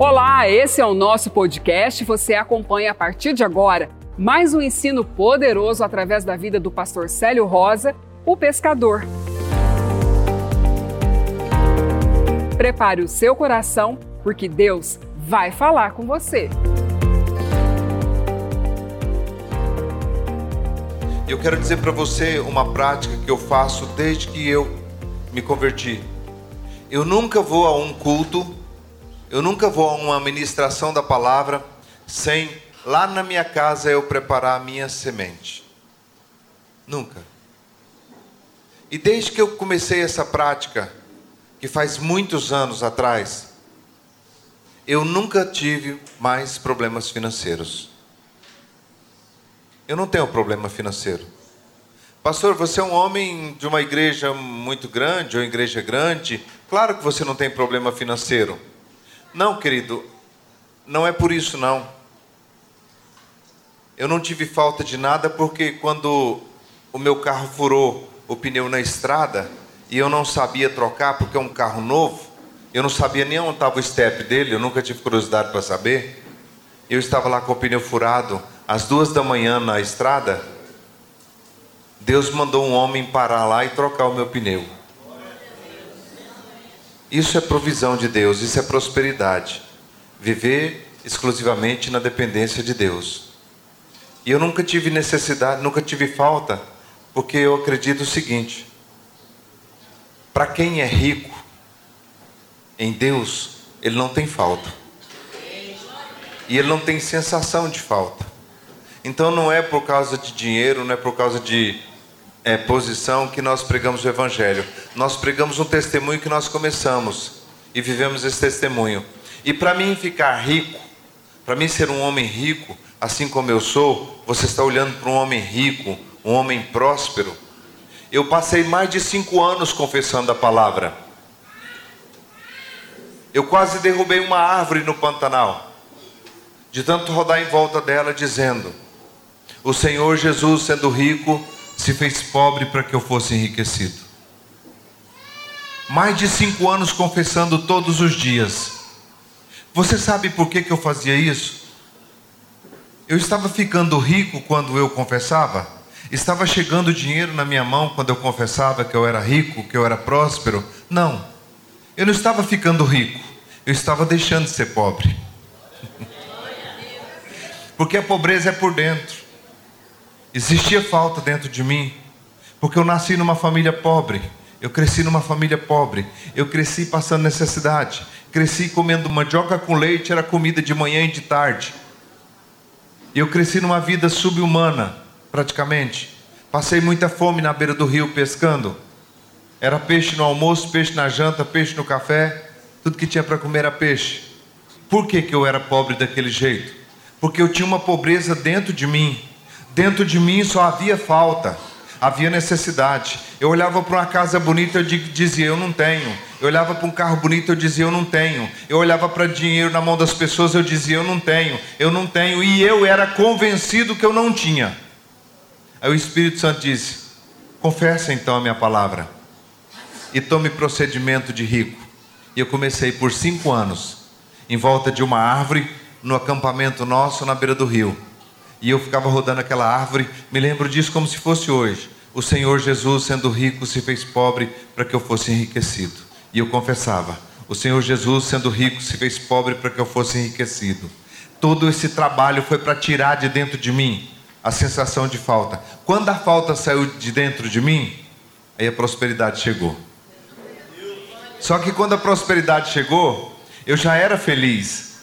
Olá, esse é o nosso podcast. Você acompanha a partir de agora mais um ensino poderoso através da vida do pastor Célio Rosa, o pescador. Prepare o seu coração, porque Deus vai falar com você. Eu quero dizer para você uma prática que eu faço desde que eu me converti. Eu nunca vou a um culto eu nunca vou a uma ministração da palavra sem lá na minha casa eu preparar a minha semente. Nunca. E desde que eu comecei essa prática, que faz muitos anos atrás, eu nunca tive mais problemas financeiros. Eu não tenho problema financeiro. Pastor, você é um homem de uma igreja muito grande, ou igreja grande, claro que você não tem problema financeiro. Não, querido, não é por isso não. Eu não tive falta de nada porque quando o meu carro furou o pneu na estrada e eu não sabia trocar porque é um carro novo, eu não sabia nem onde estava o step dele, eu nunca tive curiosidade para saber. Eu estava lá com o pneu furado às duas da manhã na estrada. Deus mandou um homem parar lá e trocar o meu pneu. Isso é provisão de Deus, isso é prosperidade. Viver exclusivamente na dependência de Deus. E eu nunca tive necessidade, nunca tive falta, porque eu acredito o seguinte: para quem é rico em Deus, ele não tem falta. E ele não tem sensação de falta. Então não é por causa de dinheiro, não é por causa de é, posição que nós pregamos o Evangelho. Nós pregamos um testemunho que nós começamos e vivemos esse testemunho. E para mim ficar rico, para mim ser um homem rico, assim como eu sou, você está olhando para um homem rico, um homem próspero. Eu passei mais de cinco anos confessando a palavra. Eu quase derrubei uma árvore no Pantanal, de tanto rodar em volta dela, dizendo: O Senhor Jesus, sendo rico, se fez pobre para que eu fosse enriquecido. Mais de cinco anos confessando todos os dias. Você sabe por que, que eu fazia isso? Eu estava ficando rico quando eu confessava? Estava chegando dinheiro na minha mão quando eu confessava que eu era rico, que eu era próspero? Não. Eu não estava ficando rico. Eu estava deixando de ser pobre. Porque a pobreza é por dentro. Existia falta dentro de mim, porque eu nasci numa família pobre. Eu cresci numa família pobre. Eu cresci passando necessidade. Cresci comendo mandioca com leite, era comida de manhã e de tarde. Eu cresci numa vida subhumana, praticamente. Passei muita fome na beira do rio pescando. Era peixe no almoço, peixe na janta, peixe no café. Tudo que tinha para comer era peixe. Por que, que eu era pobre daquele jeito? Porque eu tinha uma pobreza dentro de mim Dentro de mim só havia falta, havia necessidade. Eu olhava para uma casa bonita, eu dizia, eu não tenho. Eu olhava para um carro bonito, eu dizia, eu não tenho. Eu olhava para dinheiro na mão das pessoas, eu dizia, eu não tenho, eu não tenho. E eu era convencido que eu não tinha. Aí o Espírito Santo disse: confessa então a minha palavra e tome procedimento de rico. E eu comecei por cinco anos, em volta de uma árvore, no acampamento nosso na beira do rio e eu ficava rodando aquela árvore. Me lembro disso como se fosse hoje. O Senhor Jesus, sendo rico, se fez pobre para que eu fosse enriquecido. E eu confessava: O Senhor Jesus, sendo rico, se fez pobre para que eu fosse enriquecido. Todo esse trabalho foi para tirar de dentro de mim a sensação de falta. Quando a falta saiu de dentro de mim, aí a prosperidade chegou. Só que quando a prosperidade chegou, eu já era feliz,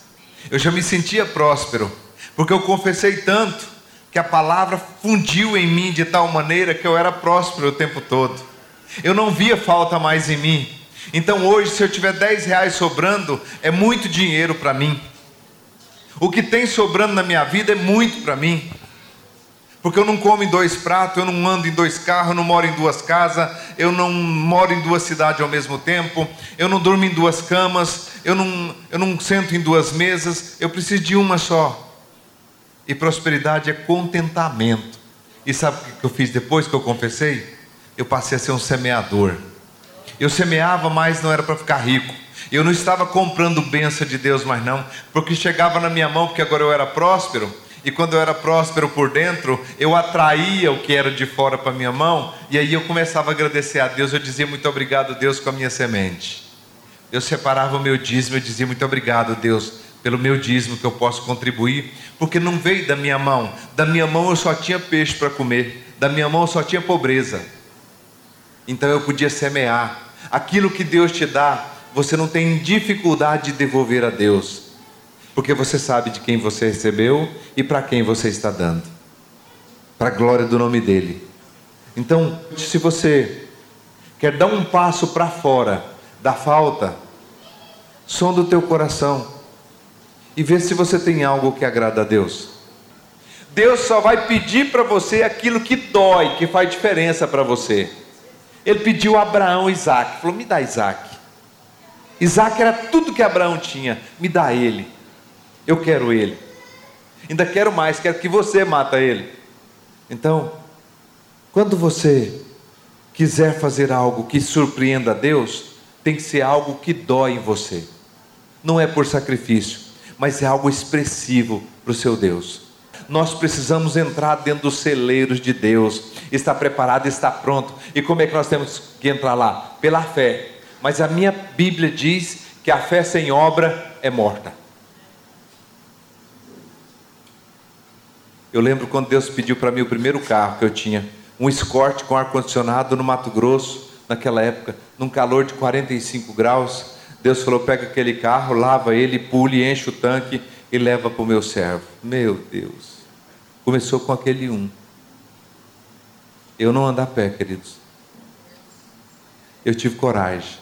eu já me sentia próspero, porque eu confessei tanto que a palavra fundiu em mim de tal maneira que eu era próspero o tempo todo. Eu não via falta mais em mim. Então hoje, se eu tiver 10 reais sobrando, é muito dinheiro para mim. O que tem sobrando na minha vida é muito para mim. Porque eu não como em dois pratos, eu não ando em dois carros, eu não moro em duas casas, eu não moro em duas cidades ao mesmo tempo, eu não durmo em duas camas, eu não, eu não sento em duas mesas, eu preciso de uma só. E prosperidade é contentamento. E sabe o que eu fiz depois que eu confessei? Eu passei a ser um semeador. Eu semeava, mas não era para ficar rico. Eu não estava comprando bênção de Deus mais não, porque chegava na minha mão, porque agora eu era próspero, e quando eu era próspero por dentro, eu atraía o que era de fora para minha mão, e aí eu começava a agradecer a Deus, eu dizia muito obrigado, Deus, com a minha semente. Eu separava o meu dízimo, eu dizia muito obrigado, Deus, pelo meu dízimo que eu posso contribuir, porque não veio da minha mão. Da minha mão eu só tinha peixe para comer, da minha mão eu só tinha pobreza. Então eu podia semear. Aquilo que Deus te dá, você não tem dificuldade de devolver a Deus, porque você sabe de quem você recebeu e para quem você está dando, para a glória do nome dEle. Então, se você quer dar um passo para fora da falta, som do teu coração e vê se você tem algo que agrada a Deus. Deus só vai pedir para você aquilo que dói, que faz diferença para você. Ele pediu a Abraão Isaac, falou: Me dá Isaac. Isaac era tudo que Abraão tinha, me dá ele. Eu quero ele. Ainda quero mais, quero que você mata ele. Então, quando você quiser fazer algo que surpreenda a Deus, tem que ser algo que dói em você. Não é por sacrifício, mas é algo expressivo para o seu Deus. Nós precisamos entrar dentro dos celeiros de Deus, está preparado, está pronto. E como é que nós temos que entrar lá? Pela fé. Mas a minha Bíblia diz que a fé sem obra é morta. Eu lembro quando Deus pediu para mim o primeiro carro que eu tinha, um Escort com ar-condicionado no Mato Grosso, naquela época, num calor de 45 graus. Deus falou: pega aquele carro, lava ele, pule, enche o tanque e leva para o meu servo. Meu Deus. Começou com aquele um. Eu não ando a pé, queridos. Eu tive coragem.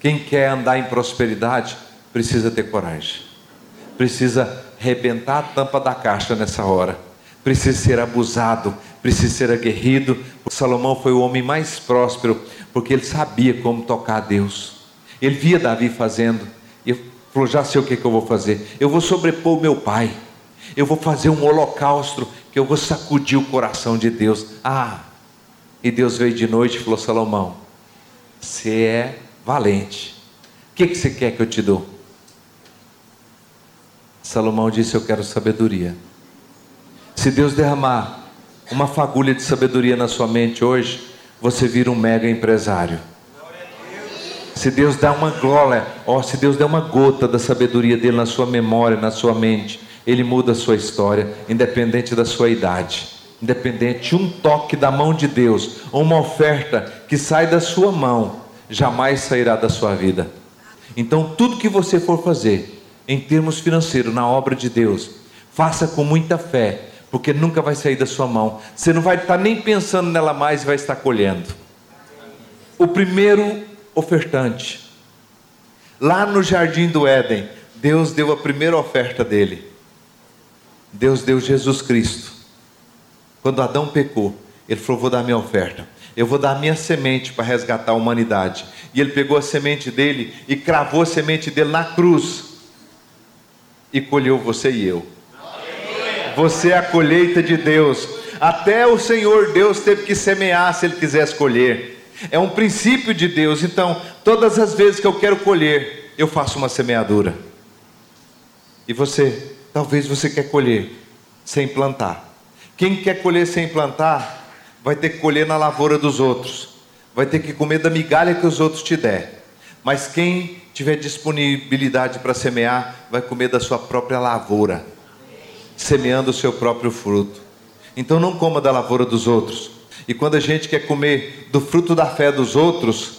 Quem quer andar em prosperidade precisa ter coragem. Precisa rebentar a tampa da caixa nessa hora. Precisa ser abusado, precisa ser aguerrido. Salomão foi o homem mais próspero porque ele sabia como tocar a Deus. Ele via Davi fazendo e falou: Já sei o que, que eu vou fazer. Eu vou sobrepor o meu pai. Eu vou fazer um holocausto que eu vou sacudir o coração de Deus. Ah! E Deus veio de noite e falou: Salomão, você é valente. O que, que você quer que eu te dou? Salomão disse: Eu quero sabedoria. Se Deus derramar uma fagulha de sabedoria na sua mente hoje, você vira um mega empresário. Se Deus dá uma glória, ó, se Deus der uma gota da sabedoria dele na sua memória, na sua mente, ele muda a sua história, independente da sua idade, independente um toque da mão de Deus, uma oferta que sai da sua mão, jamais sairá da sua vida. Então, tudo que você for fazer, em termos financeiros, na obra de Deus, faça com muita fé, porque nunca vai sair da sua mão. Você não vai estar nem pensando nela mais e vai estar colhendo. O primeiro ofertante. Lá no jardim do Éden, Deus deu a primeira oferta dele. Deus deu Jesus Cristo. Quando Adão pecou, ele falou: Vou dar minha oferta. Eu vou dar minha semente para resgatar a humanidade. E ele pegou a semente dele e cravou a semente dele na cruz. E colheu você e eu. Você é a colheita de Deus. Até o Senhor Deus teve que semear se ele quisesse colher. É um princípio de Deus. Então, todas as vezes que eu quero colher, eu faço uma semeadura. E você, talvez você quer colher sem plantar. Quem quer colher sem plantar, vai ter que colher na lavoura dos outros. Vai ter que comer da migalha que os outros te der. Mas quem tiver disponibilidade para semear, vai comer da sua própria lavoura, semeando o seu próprio fruto. Então não coma da lavoura dos outros e quando a gente quer comer do fruto da fé dos outros,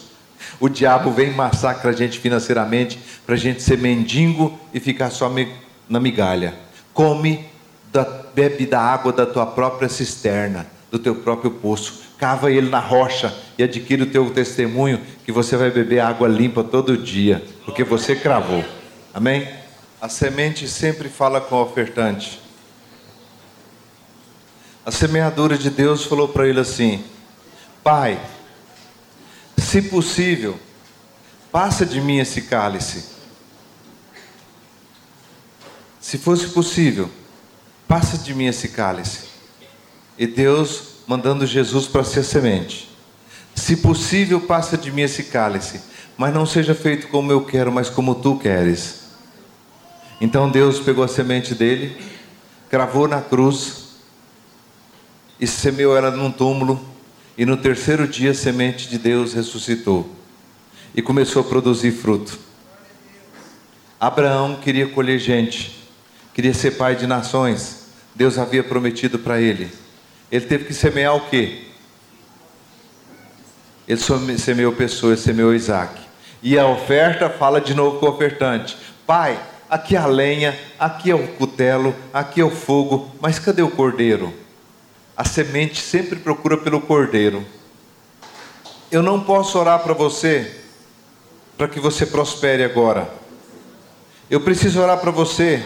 o diabo vem e massacra a gente financeiramente para a gente ser mendigo e ficar só na migalha. Come, da, bebe da água da tua própria cisterna, do teu próprio poço. Cava ele na rocha e adquire o teu testemunho que você vai beber água limpa todo dia, porque você cravou. Amém? A semente sempre fala com o ofertante. A semeadura de Deus falou para ele assim: Pai, se possível, passa de mim esse cálice. Se fosse possível, passa de mim esse cálice. E Deus mandando Jesus para ser semente. Se possível, passa de mim esse cálice, mas não seja feito como eu quero, mas como tu queres. Então Deus pegou a semente dele, cravou na cruz e semeou ela num túmulo, e no terceiro dia a semente de Deus ressuscitou e começou a produzir fruto. Abraão queria colher gente, queria ser pai de nações. Deus havia prometido para ele. Ele teve que semear o quê? Ele semeou pessoas, semeou Isaac. E a oferta fala de novo com o ofertante: Pai, aqui é a lenha, aqui é o cutelo, aqui é o fogo, mas cadê o cordeiro? A semente sempre procura pelo cordeiro. Eu não posso orar para você para que você prospere agora. Eu preciso orar para você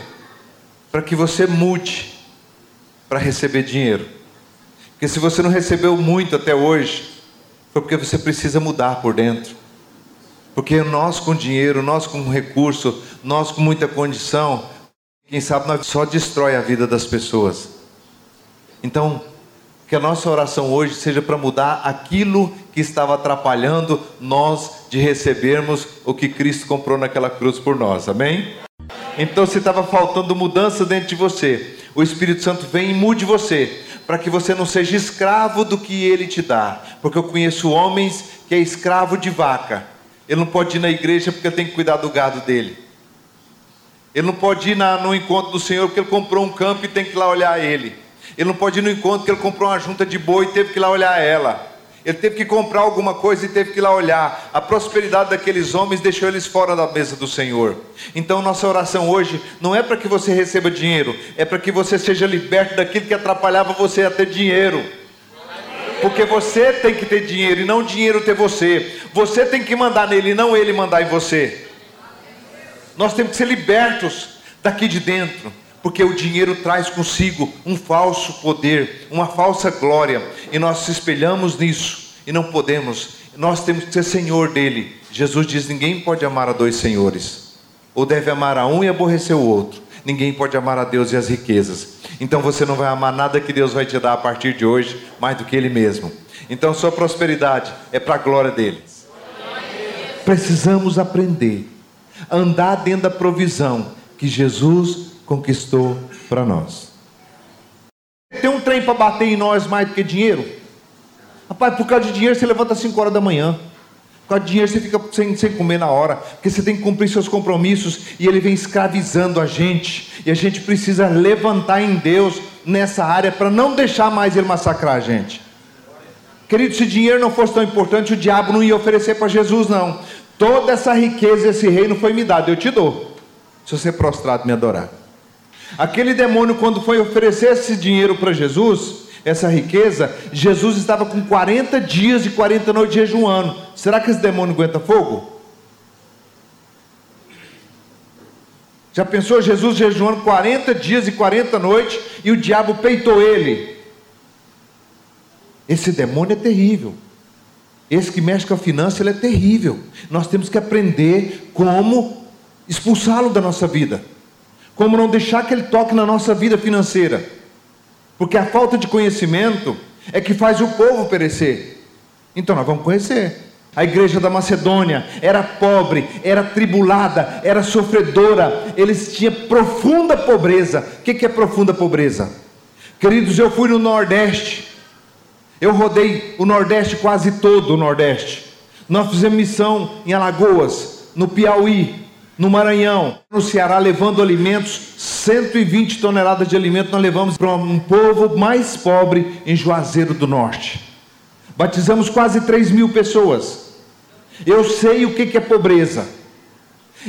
para que você mude para receber dinheiro. Porque se você não recebeu muito até hoje, foi porque você precisa mudar por dentro. Porque nós com dinheiro, nós com recurso, nós com muita condição, quem sabe nós só destrói a vida das pessoas. Então, que a nossa oração hoje seja para mudar aquilo que estava atrapalhando nós de recebermos o que Cristo comprou naquela cruz por nós. Amém? Então, se estava faltando mudança dentro de você, o Espírito Santo vem e mude você, para que você não seja escravo do que ele te dá. Porque eu conheço homens que é escravo de vaca. Ele não pode ir na igreja porque tem que cuidar do gado dele. Ele não pode ir na, no encontro do Senhor porque ele comprou um campo e tem que ir lá olhar ele. Ele não pode ir no encontro porque ele comprou uma junta de boi e teve que ir lá olhar ela. Ele teve que comprar alguma coisa e teve que ir lá olhar. A prosperidade daqueles homens deixou eles fora da mesa do Senhor. Então, nossa oração hoje não é para que você receba dinheiro, é para que você seja liberto daquilo que atrapalhava você a ter dinheiro. Porque você tem que ter dinheiro e não o dinheiro ter você. Você tem que mandar nele e não ele mandar em você. Nós temos que ser libertos daqui de dentro porque o dinheiro traz consigo um falso poder, uma falsa glória, e nós se espelhamos nisso e não podemos. Nós temos que ser senhor dele. Jesus diz: ninguém pode amar a dois senhores, ou deve amar a um e aborrecer o outro. Ninguém pode amar a Deus e as riquezas. Então você não vai amar nada que Deus vai te dar a partir de hoje, mais do que Ele mesmo. Então sua prosperidade é para a glória dele. Precisamos aprender a andar dentro da provisão que Jesus conquistou para nós. Tem um trem para bater em nós mais do que dinheiro? Rapaz, por causa de dinheiro você levanta às 5 horas da manhã. Por causa de dinheiro você fica sem, sem comer na hora. Porque você tem que cumprir seus compromissos e ele vem escravizando a gente. E a gente precisa levantar em Deus nessa área para não deixar mais ele massacrar a gente. Querido, se dinheiro não fosse tão importante, o diabo não ia oferecer para Jesus, não. Toda essa riqueza, esse reino foi me dado, eu te dou. Se você prostrado me adorar. Aquele demônio, quando foi oferecer esse dinheiro para Jesus, essa riqueza, Jesus estava com 40 dias e 40 noites jejuando. Será que esse demônio aguenta fogo? Já pensou Jesus jejuando 40 dias e 40 noites e o diabo peitou ele? Esse demônio é terrível. Esse que mexe com a finança, ele é terrível. Nós temos que aprender como expulsá-lo da nossa vida como não deixar que ele toque na nossa vida financeira, porque a falta de conhecimento é que faz o povo perecer. Então nós vamos conhecer. A igreja da Macedônia era pobre, era tribulada, era sofredora, eles tinham profunda pobreza. O que é profunda pobreza? Queridos, eu fui no Nordeste, eu rodei o Nordeste quase todo o Nordeste. Nós fizemos missão em Alagoas, no Piauí, no Maranhão, no Ceará, levando alimentos, 120 toneladas de alimento nós levamos para um povo mais pobre em Juazeiro do Norte. Batizamos quase 3 mil pessoas. Eu sei o que é pobreza.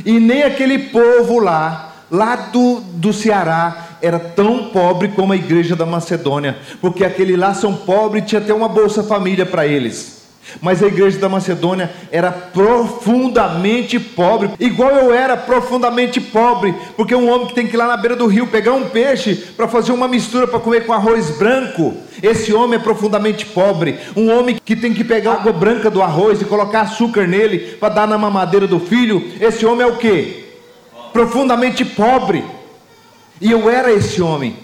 E nem aquele povo lá, lá do, do Ceará, era tão pobre como a igreja da Macedônia, porque aquele lá são pobres e tinha até uma bolsa família para eles. Mas a igreja da Macedônia era profundamente pobre, igual eu era profundamente pobre, porque um homem que tem que ir lá na beira do rio pegar um peixe para fazer uma mistura para comer com arroz branco, esse homem é profundamente pobre. Um homem que tem que pegar água branca do arroz e colocar açúcar nele para dar na mamadeira do filho, esse homem é o que? Profundamente pobre. E eu era esse homem.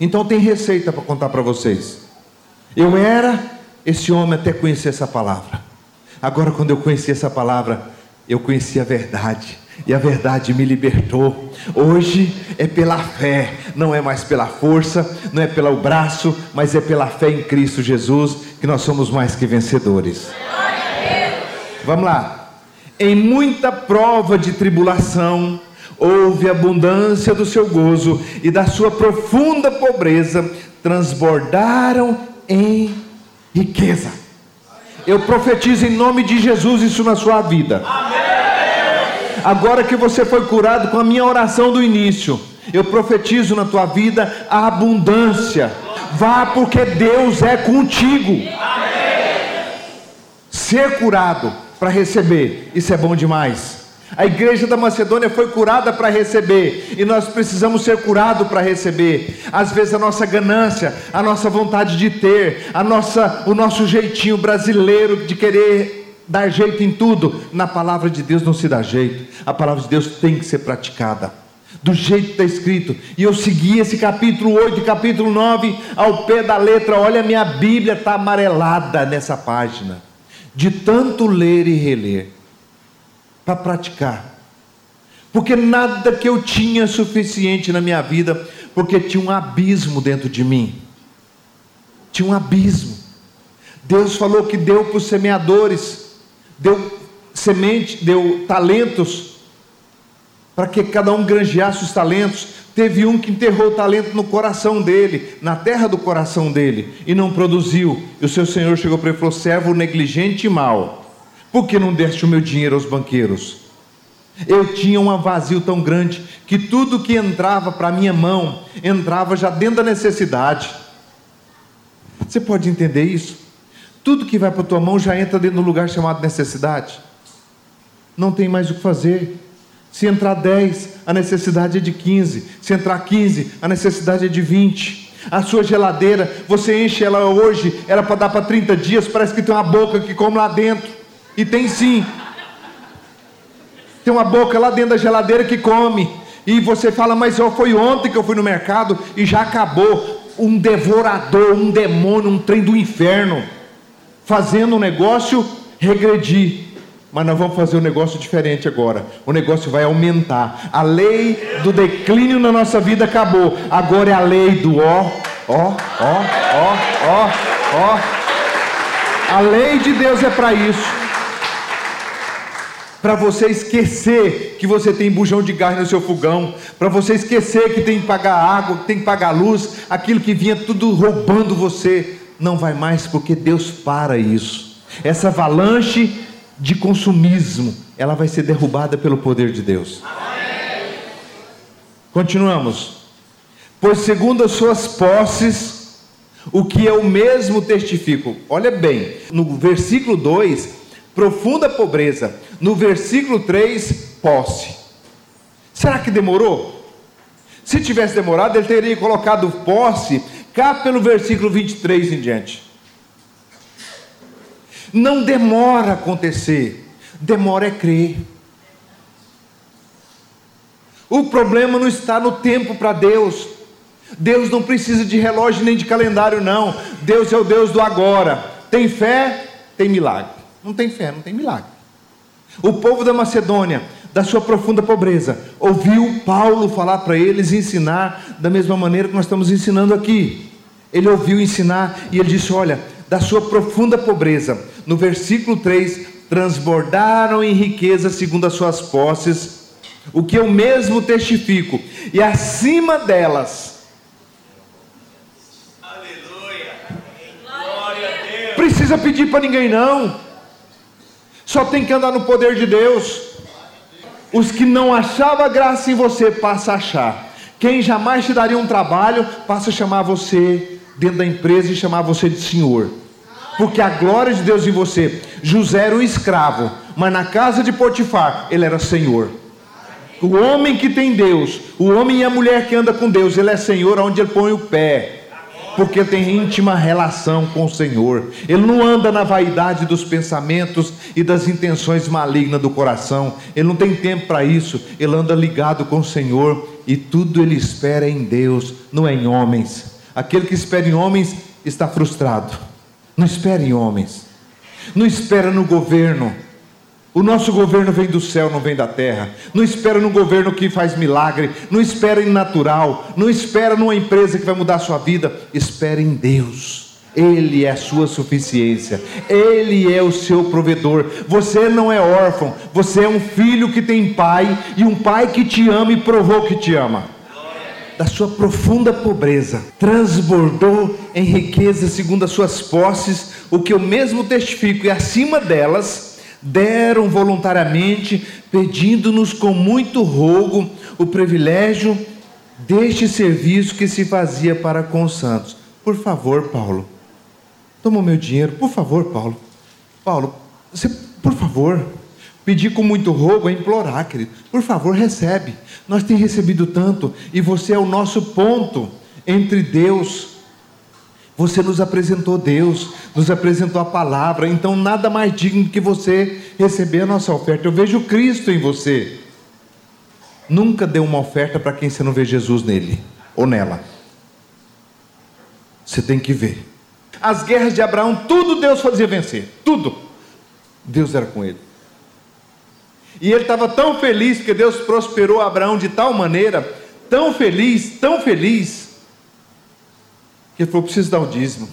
Então tem receita para contar para vocês. Eu era esse homem até conhecia essa palavra. Agora, quando eu conheci essa palavra, eu conheci a verdade. E a verdade me libertou. Hoje é pela fé, não é mais pela força, não é pelo braço, mas é pela fé em Cristo Jesus que nós somos mais que vencedores. Vamos lá. Em muita prova de tribulação, houve abundância do seu gozo e da sua profunda pobreza transbordaram em riqueza. Eu profetizo em nome de Jesus isso na sua vida. Agora que você foi curado com a minha oração do início, eu profetizo na tua vida a abundância. Vá porque Deus é contigo. Ser curado para receber, isso é bom demais. A igreja da Macedônia foi curada para receber, e nós precisamos ser curados para receber. Às vezes a nossa ganância, a nossa vontade de ter, a nossa, o nosso jeitinho brasileiro de querer dar jeito em tudo, na palavra de Deus não se dá jeito. A palavra de Deus tem que ser praticada. Do jeito que está escrito, e eu segui esse capítulo 8 e capítulo 9 ao pé da letra. Olha, minha Bíblia está amarelada nessa página, de tanto ler e reler para praticar. Porque nada que eu tinha suficiente na minha vida, porque tinha um abismo dentro de mim. Tinha um abismo. Deus falou que deu para os semeadores, deu semente, deu talentos, para que cada um granjeasse os talentos. Teve um que enterrou o talento no coração dele, na terra do coração dele, e não produziu. E o seu senhor chegou para ele e falou: servo negligente e mau por que não deste o meu dinheiro aos banqueiros? Eu tinha um vazio tão grande que tudo que entrava para minha mão entrava já dentro da necessidade. Você pode entender isso? Tudo que vai para a tua mão já entra dentro do lugar chamado necessidade. Não tem mais o que fazer. Se entrar 10, a necessidade é de 15. Se entrar 15, a necessidade é de 20. A sua geladeira, você enche ela hoje, era para dar para 30 dias, parece que tem uma boca que come lá dentro. E tem sim. Tem uma boca lá dentro da geladeira que come. E você fala, mas eu foi ontem que eu fui no mercado e já acabou. Um devorador, um demônio, um trem do inferno, fazendo um negócio regredir. Mas nós vamos fazer um negócio diferente agora. O negócio vai aumentar. A lei do declínio na nossa vida acabou. Agora é a lei do ó, ó, ó, ó, ó, ó. A lei de Deus é para isso para você esquecer que você tem bujão de gás no seu fogão, para você esquecer que tem que pagar água, que tem que pagar luz, aquilo que vinha tudo roubando você, não vai mais porque Deus para isso. Essa avalanche de consumismo, ela vai ser derrubada pelo poder de Deus. Continuamos. Pois segundo as suas posses, o que eu mesmo testifico. Olha bem, no versículo 2, profunda pobreza. No versículo 3, posse. Será que demorou? Se tivesse demorado, ele teria colocado posse cá pelo versículo 23 em diante. Não demora a acontecer, demora é crer. O problema não está no tempo para Deus. Deus não precisa de relógio nem de calendário, não. Deus é o Deus do agora. Tem fé, tem milagre. Não tem fé, não tem milagre. O povo da Macedônia, da sua profunda pobreza, ouviu Paulo falar para eles ensinar da mesma maneira que nós estamos ensinando aqui. Ele ouviu ensinar e ele disse: Olha, da sua profunda pobreza, no versículo 3, transbordaram em riqueza segundo as suas posses, o que eu mesmo testifico, e acima delas, Aleluia. Precisa pedir para ninguém não. Só tem que andar no poder de Deus. Os que não achavam graça em você, passa a achar. Quem jamais te daria um trabalho, passa a chamar você dentro da empresa e chamar você de senhor. Porque a glória de Deus em você. José era um escravo, mas na casa de Potifar, ele era senhor. O homem que tem Deus, o homem e a mulher que anda com Deus, ele é senhor onde ele põe o pé porque tem íntima relação com o Senhor. Ele não anda na vaidade dos pensamentos e das intenções malignas do coração. Ele não tem tempo para isso. Ele anda ligado com o Senhor e tudo ele espera em Deus, não é em homens. Aquele que espera em homens está frustrado. Não espere em homens. Não espera no governo. O nosso governo vem do céu, não vem da terra. Não espera no governo que faz milagre. Não espera em natural. Não espera numa empresa que vai mudar a sua vida. Espera em Deus. Ele é a sua suficiência, Ele é o seu provedor. Você não é órfão, você é um filho que tem pai e um pai que te ama e provou que te ama. Da sua profunda pobreza, transbordou em riqueza segundo as suas posses, o que eu mesmo testifico, e acima delas, deram voluntariamente, pedindo-nos com muito rogo o privilégio deste serviço que se fazia para com os santos. Por favor, Paulo Toma o meu dinheiro, por favor, Paulo. Paulo, você, por favor, pedir com muito rogo é implorar, querido. Por favor, recebe. Nós temos recebido tanto e você é o nosso ponto entre Deus. Você nos apresentou Deus, nos apresentou a palavra, então nada mais digno que você receber a nossa oferta. Eu vejo Cristo em você. Nunca dê uma oferta para quem você não vê Jesus nele ou nela. Você tem que ver as guerras de Abraão, tudo Deus fazia vencer, tudo. Deus era com ele. E ele estava tão feliz porque Deus prosperou Abraão de tal maneira, tão feliz, tão feliz, que ele falou: preciso dar o dízimo.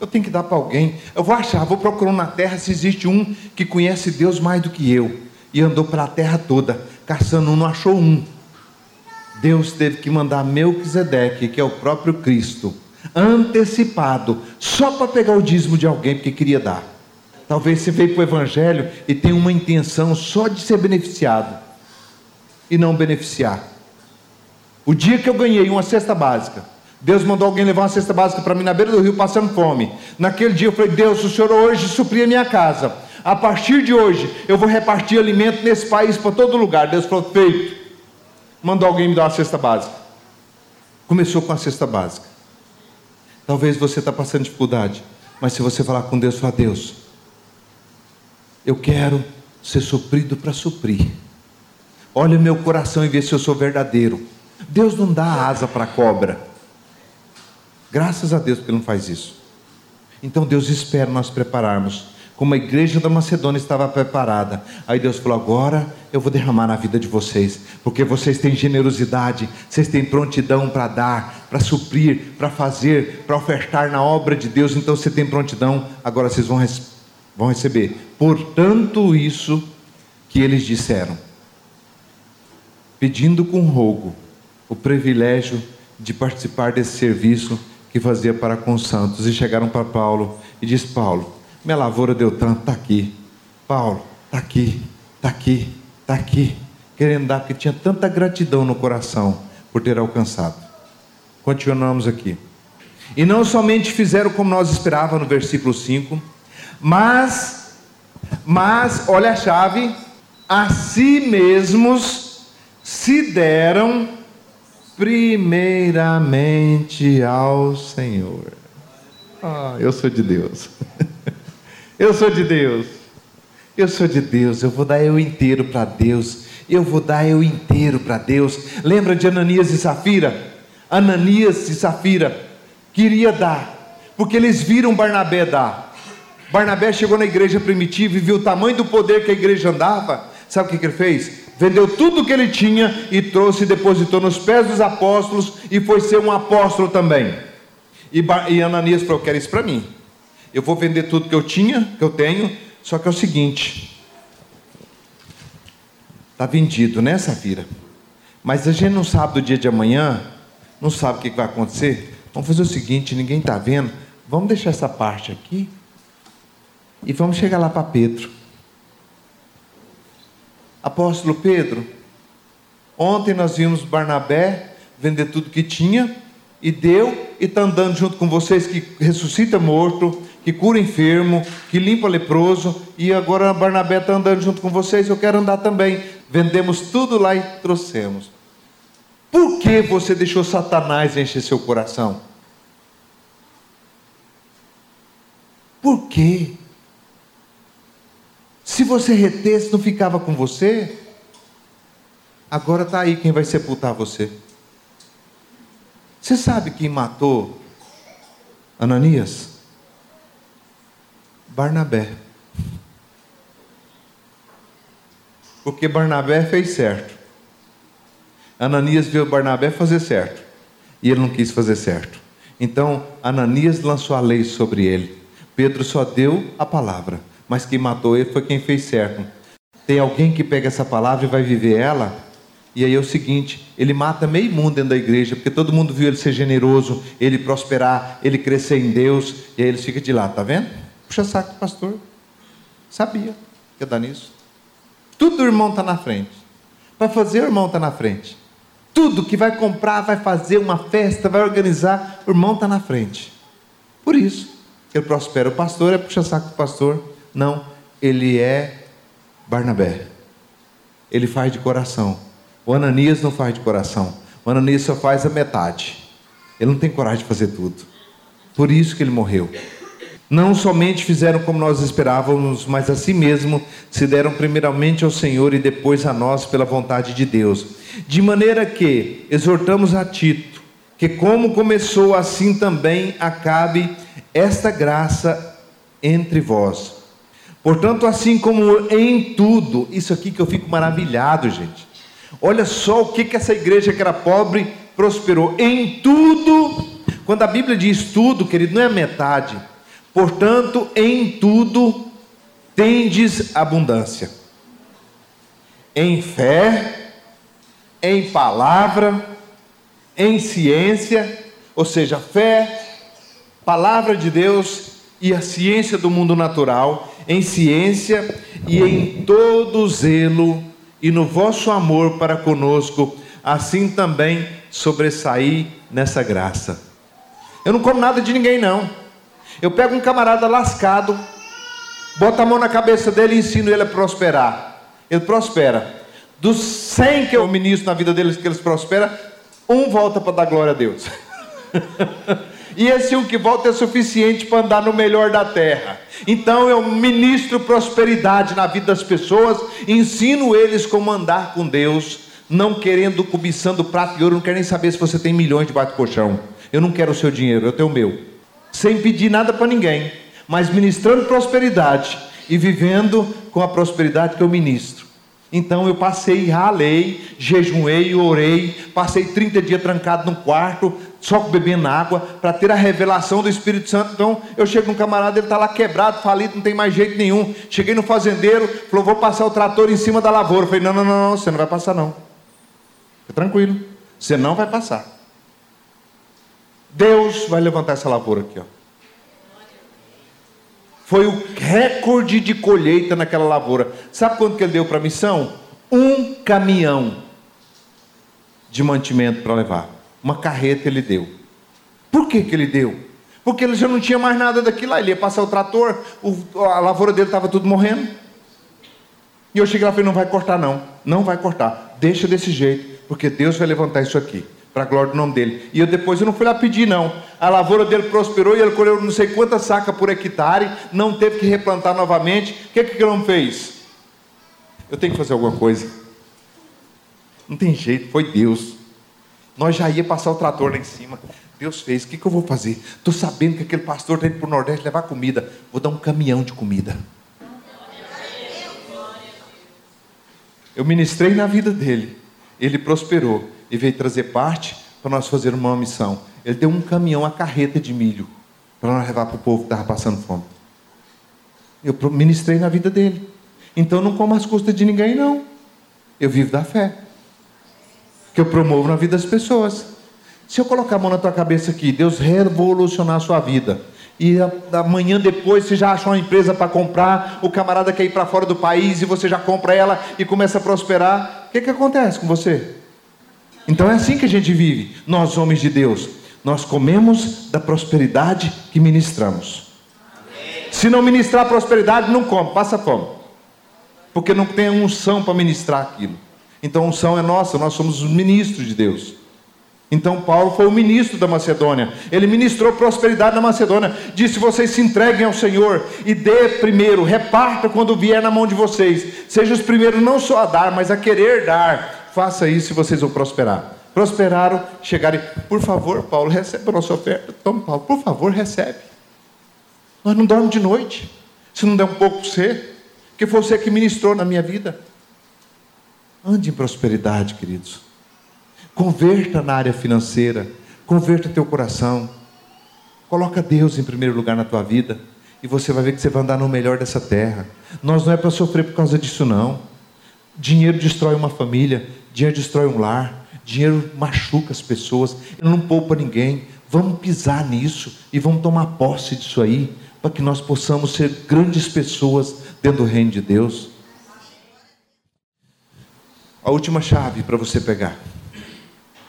Eu tenho que dar para alguém. Eu vou achar, vou procurar na terra se existe um que conhece Deus mais do que eu. E andou para a terra toda, caçando um, não achou um. Deus teve que mandar Melquisedeque, que é o próprio Cristo antecipado, só para pegar o dízimo de alguém porque queria dar. Talvez você veio para o Evangelho e tem uma intenção só de ser beneficiado e não beneficiar. O dia que eu ganhei uma cesta básica, Deus mandou alguém levar uma cesta básica para mim na beira do rio passando fome. Naquele dia eu falei: Deus, o Senhor hoje supria minha casa. A partir de hoje eu vou repartir alimento nesse país para todo lugar. Deus falou: feito. Mandou alguém me dar uma cesta básica. Começou com a cesta básica. Talvez você está passando dificuldade, mas se você falar com Deus, fala, Deus, eu quero ser suprido para suprir. Olha meu coração e vê se eu sou verdadeiro. Deus não dá asa para cobra. Graças a Deus porque Ele não faz isso. Então Deus espera nós prepararmos como a igreja da Macedônia estava preparada. Aí Deus falou: agora eu vou derramar na vida de vocês, porque vocês têm generosidade, vocês têm prontidão para dar, para suprir, para fazer, para ofertar na obra de Deus. Então você tem prontidão, agora vocês vão, vão receber. Portanto, isso que eles disseram, pedindo com rogo o privilégio de participar desse serviço que fazia para com os santos, e chegaram para Paulo e disse: Paulo minha lavoura deu tanto, está aqui. Paulo, está aqui, está aqui, está aqui. Querendo dar, porque tinha tanta gratidão no coração por ter alcançado. Continuamos aqui. E não somente fizeram como nós esperávamos no versículo 5, mas, mas, olha a chave, a si mesmos se deram primeiramente ao Senhor. Ah, eu sou de Deus. Eu sou de Deus. Eu sou de Deus. Eu vou dar eu inteiro para Deus. Eu vou dar eu inteiro para Deus. Lembra de Ananias e Safira? Ananias e Safira queria dar, porque eles viram Barnabé dar. Barnabé chegou na igreja primitiva e viu o tamanho do poder que a igreja andava. Sabe o que, ele fez? Vendeu tudo o que ele tinha e trouxe e depositou nos pés dos apóstolos e foi ser um apóstolo também. E, Ananias falou: Quero isso para mim. Eu vou vender tudo que eu tinha, que eu tenho, só que é o seguinte: está vendido, né, Safira? Mas a gente não sabe do dia de amanhã, não sabe o que vai acontecer. Vamos fazer o seguinte: ninguém está vendo, vamos deixar essa parte aqui e vamos chegar lá para Pedro. Apóstolo Pedro, ontem nós vimos Barnabé vender tudo que tinha e deu, e está andando junto com vocês que ressuscita morto, que cura enfermo, que limpa leproso, e agora Barnabé está andando junto com vocês, eu quero andar também. Vendemos tudo lá e trouxemos. Por que você deixou Satanás encher seu coração? Por quê? Se você retesse, não ficava com você? Agora está aí quem vai sepultar você. Você sabe quem matou Ananias? Barnabé. Porque Barnabé fez certo. Ananias viu Barnabé fazer certo. E ele não quis fazer certo. Então, Ananias lançou a lei sobre ele. Pedro só deu a palavra. Mas quem matou ele foi quem fez certo. Tem alguém que pega essa palavra e vai viver ela? E aí é o seguinte: ele mata meio mundo dentro da igreja, porque todo mundo viu ele ser generoso, ele prosperar, ele crescer em Deus, e aí ele fica de lá, tá vendo? Puxa saco, pastor. Sabia que ia dar nisso. Tudo o irmão está na frente. Para fazer, o irmão está na frente. Tudo que vai comprar, vai fazer uma festa, vai organizar, o irmão está na frente. Por isso, ele prospera. O pastor é puxa saco do pastor. Não, ele é Barnabé. Ele faz de coração. O Ananias não faz de coração. O Ananias só faz a metade. Ele não tem coragem de fazer tudo. Por isso que ele morreu. Não somente fizeram como nós esperávamos, mas a si mesmo se deram primeiramente ao Senhor e depois a nós pela vontade de Deus. De maneira que exortamos a Tito que como começou assim também acabe esta graça entre vós. Portanto, assim como em tudo, isso aqui que eu fico maravilhado, gente. Olha só o que, que essa igreja que era pobre prosperou. Em tudo, quando a Bíblia diz tudo, querido, não é metade. Portanto, em tudo tendes abundância. Em fé, em palavra, em ciência, ou seja, fé, palavra de Deus e a ciência do mundo natural, em ciência e em todo zelo e no vosso amor para conosco, assim também sobressair nessa graça. Eu não como nada de ninguém, não. Eu pego um camarada lascado, boto a mão na cabeça dele e ensino ele a prosperar. Ele prospera. Dos 100 que eu ministro na vida deles, que eles prosperam, um volta para dar glória a Deus. E esse um que volta é suficiente para andar no melhor da terra. Então eu ministro prosperidade na vida das pessoas, ensino eles como andar com Deus, não querendo, cobiçando prato e ouro, não quero nem saber se você tem milhões de bate colchão. Eu não quero o seu dinheiro, eu tenho o meu. Sem pedir nada para ninguém, mas ministrando prosperidade e vivendo com a prosperidade que eu ministro. Então eu passei, ralei, jejuei, orei, passei 30 dias trancado no quarto, só bebendo água, para ter a revelação do Espírito Santo. Então, eu chego num camarada, ele está lá quebrado, falido, não tem mais jeito nenhum. Cheguei no fazendeiro, falou: vou passar o trator em cima da lavoura. Eu falei: não, não, não, não você não vai passar, não. Tranquilo, você não vai passar. Deus vai levantar essa lavoura aqui, ó. Foi o recorde de colheita naquela lavoura. Sabe quanto que ele deu para a missão? Um caminhão de mantimento para levar uma carreta ele deu. Por que, que ele deu? Porque ele já não tinha mais nada daquilo lá. Ele ia passar o trator, o, a lavoura dele estava tudo morrendo. E eu cheguei lá e falei: não vai cortar, não. Não vai cortar. Deixa desse jeito, porque Deus vai levantar isso aqui. Para a glória do nome dele. E eu depois eu não fui lá pedir, não. A lavoura dele prosperou e ele colheu não sei quantas sacas por hectare, não teve que replantar novamente. O que, que ele não fez? Eu tenho que fazer alguma coisa. Não tem jeito, foi Deus. Nós já ia passar o trator lá em cima. Deus fez, o que, que eu vou fazer? Estou sabendo que aquele pastor está indo para o Nordeste levar comida. Vou dar um caminhão de comida. Eu ministrei na vida dele. Ele prosperou e veio trazer parte para nós fazer uma missão. Ele deu um caminhão, a carreta de milho, para nós levar para o povo que estava passando fome. Eu ministrei na vida dele. Então não como as custas de ninguém, não. Eu vivo da fé que eu promovo na vida das pessoas. Se eu colocar a mão na tua cabeça aqui, Deus revolucionar a sua vida, e amanhã depois você já achou uma empresa para comprar, o camarada quer ir para fora do país e você já compra ela e começa a prosperar, o que, que acontece com você? Então é assim que a gente vive, nós homens de Deus, nós comemos da prosperidade que ministramos. Se não ministrar prosperidade, não come, passa fome, porque não tem unção para ministrar aquilo. Então a unção é nossa, nós somos os ministros de Deus. Então Paulo foi o ministro da Macedônia. Ele ministrou prosperidade na Macedônia. Disse: vocês se entreguem ao Senhor e dê primeiro, reparta quando vier na mão de vocês. Seja os primeiros não só a dar, mas a querer dar. Faça isso e vocês vão prosperar. Prosperaram, chegaram. Por favor, Paulo, recebe a nossa oferta. Toma, Paulo, por favor, recebe. Nós não dormimos de noite. Se não der um pouco para você, que foi você que ministrou na minha vida. Ande em prosperidade, queridos. Converta na área financeira, converta teu coração. Coloca Deus em primeiro lugar na tua vida e você vai ver que você vai andar no melhor dessa terra. Nós não é para sofrer por causa disso não. Dinheiro destrói uma família, dinheiro destrói um lar, dinheiro machuca as pessoas, ele não poupa ninguém. Vamos pisar nisso e vamos tomar posse disso aí, para que nós possamos ser grandes pessoas dentro do reino de Deus. A última chave para você pegar.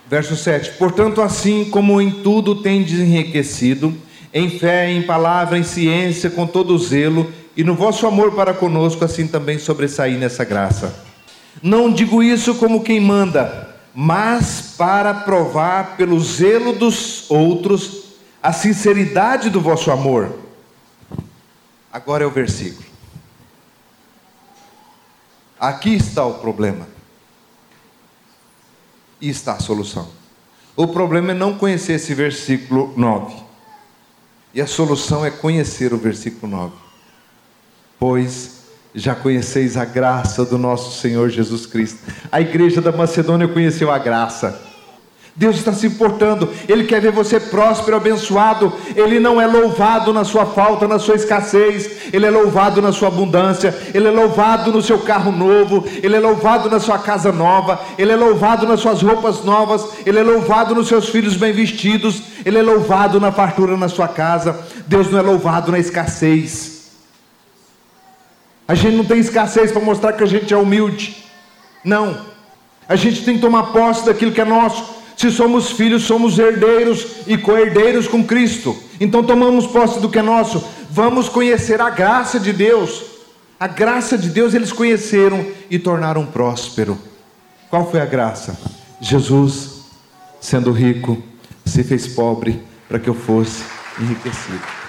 Verso 7: Portanto, assim como em tudo tendes enriquecido, em fé, em palavra, em ciência, com todo zelo, e no vosso amor para conosco, assim também sobressair nessa graça. Não digo isso como quem manda, mas para provar pelo zelo dos outros a sinceridade do vosso amor. Agora é o versículo. Aqui está o problema e está a solução. O problema é não conhecer esse versículo 9. E a solução é conhecer o versículo 9. Pois já conheceis a graça do nosso Senhor Jesus Cristo. A igreja da Macedônia conheceu a graça. Deus está se importando, Ele quer ver você próspero, abençoado. Ele não é louvado na sua falta, na sua escassez, Ele é louvado na sua abundância, Ele é louvado no seu carro novo, Ele é louvado na sua casa nova, Ele é louvado nas suas roupas novas, Ele é louvado nos seus filhos bem vestidos, Ele é louvado na fartura na sua casa. Deus não é louvado na escassez. A gente não tem escassez para mostrar que a gente é humilde. Não. A gente tem que tomar posse daquilo que é nosso. Se somos filhos, somos herdeiros e co-herdeiros com Cristo. Então tomamos posse do que é nosso. Vamos conhecer a graça de Deus. A graça de Deus eles conheceram e tornaram próspero. Qual foi a graça? Jesus, sendo rico, se fez pobre para que eu fosse enriquecido.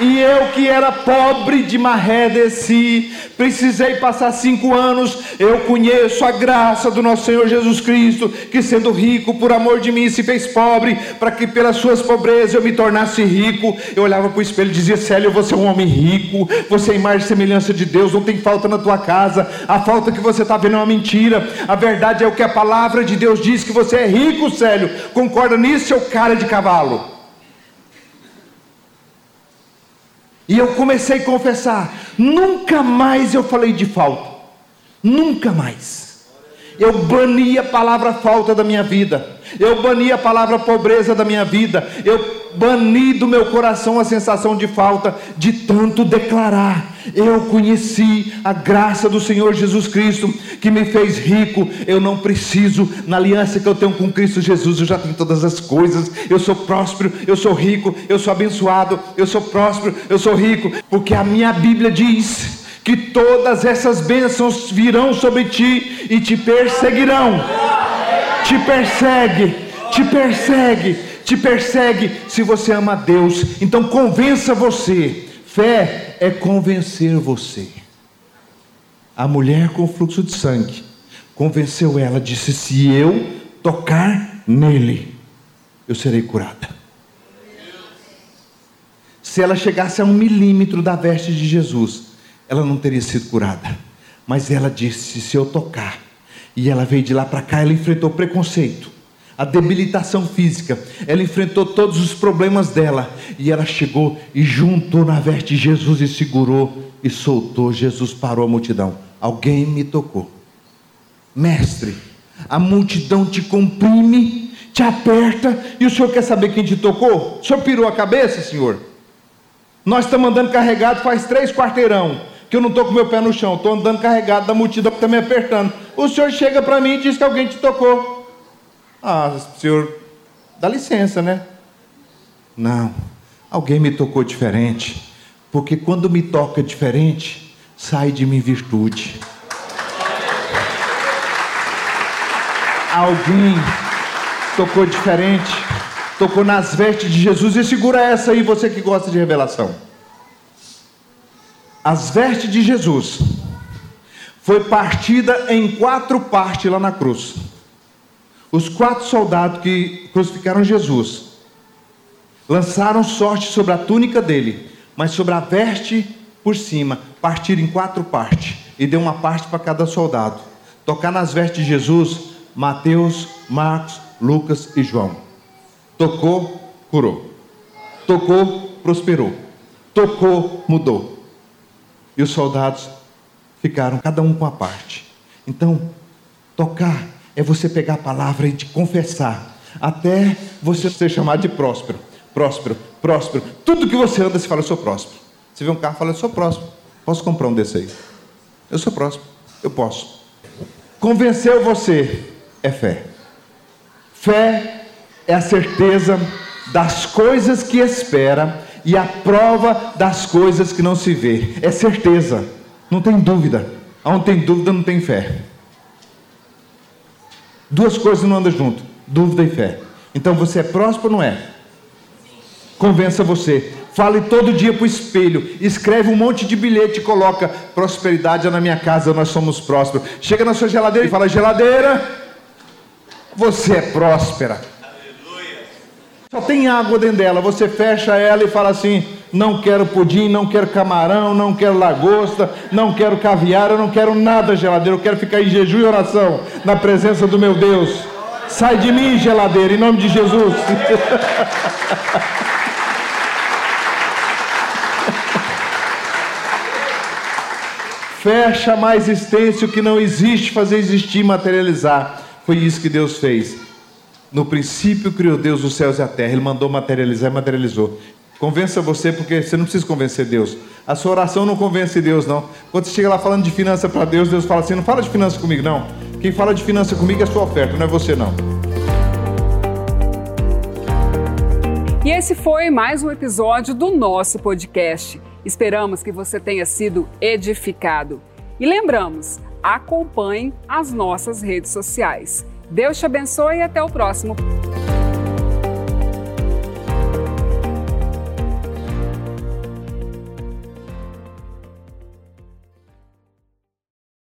E eu que era pobre de maré desci, precisei passar cinco anos. Eu conheço a graça do nosso Senhor Jesus Cristo, que sendo rico por amor de mim se fez pobre, para que pelas suas pobrezas eu me tornasse rico. Eu olhava para o espelho e dizia: Célio, você é um homem rico, você é imagem e semelhança de Deus, não tem falta na tua casa. A falta que você está vendo é uma mentira. A verdade é o que a palavra de Deus diz: que você é rico, Célio. Concorda nisso, seu cara de cavalo? E eu comecei a confessar: nunca mais eu falei de falta, nunca mais. Eu bani a palavra falta da minha vida, eu bani a palavra pobreza da minha vida, eu bani do meu coração a sensação de falta, de tanto declarar. Eu conheci a graça do Senhor Jesus Cristo, que me fez rico. Eu não preciso, na aliança que eu tenho com Cristo Jesus, eu já tenho todas as coisas. Eu sou próspero, eu sou rico, eu sou abençoado, eu sou próspero, eu sou rico, porque a minha Bíblia diz que todas essas bênçãos virão sobre ti e te perseguirão. Te persegue, te persegue, te persegue se você ama a Deus. Então convença você. Fé é convencer você. A mulher com fluxo de sangue convenceu ela, disse: Se eu tocar nele, eu serei curada. Se ela chegasse a um milímetro da veste de Jesus, ela não teria sido curada. Mas ela disse: Se eu tocar, e ela veio de lá para cá, ela enfrentou preconceito, a debilitação física, ela enfrentou todos os problemas dela, e ela chegou e juntou na veste Jesus e segurou e soltou. Jesus parou a multidão. Alguém me tocou. Mestre, a multidão te comprime, te aperta, e o senhor quer saber quem te tocou? O senhor pirou a cabeça, senhor? Nós estamos andando carregado faz três quarteirão que eu não estou com meu pé no chão, estou andando carregado da multidão que está me apertando. O senhor chega para mim e diz que alguém te tocou. Ah, senhor, dá licença, né? Não, alguém me tocou diferente, porque quando me toca diferente, sai de mim virtude. Alguém tocou diferente, tocou nas vestes de Jesus e segura essa aí, você que gosta de revelação as vestes de Jesus foi partida em quatro partes lá na cruz. Os quatro soldados que crucificaram Jesus lançaram sorte sobre a túnica dele, mas sobre a veste por cima, partir em quatro partes e deu uma parte para cada soldado. Tocar nas vestes de Jesus, Mateus, Marcos, Lucas e João. Tocou, curou. Tocou, prosperou. Tocou, mudou. E os soldados ficaram cada um com a parte. Então, tocar é você pegar a palavra e te confessar, até você ser chamado de próspero. Próspero, próspero. Tudo que você anda, você fala, eu sou próspero. Você vê um carro, fala, eu sou próspero. Posso comprar um desse aí? Eu sou próspero. Eu posso. Convenceu você é fé. Fé é a certeza das coisas que espera e a prova das coisas que não se vê. É certeza, não tem dúvida. Onde tem dúvida, não tem fé. Duas coisas não andam junto: dúvida e fé. Então você é próspero ou não é? Convença você. Fale todo dia para o espelho. Escreve um monte de bilhete e coloca: prosperidade é na minha casa, nós somos prósperos. Chega na sua geladeira e fala: geladeira, você é próspera. Só tem água dentro dela. Você fecha ela e fala assim: não quero pudim, não quero camarão, não quero lagosta, não quero caviar, eu não quero nada geladeira. Eu quero ficar em jejum e oração na presença do meu Deus. Sai de mim, geladeira, em nome de Jesus. Fecha mais existência o que não existe, fazer existir, materializar. Foi isso que Deus fez. No princípio criou Deus os céus e a terra. Ele mandou materializar e materializou. Convença você, porque você não precisa convencer Deus. A sua oração não convence Deus, não. Quando você chega lá falando de finança para Deus, Deus fala assim: não fala de finança comigo, não. Quem fala de finança comigo é a sua oferta, não é você, não. E esse foi mais um episódio do nosso podcast. Esperamos que você tenha sido edificado. E lembramos, acompanhe as nossas redes sociais. Deus te abençoe e até o próximo.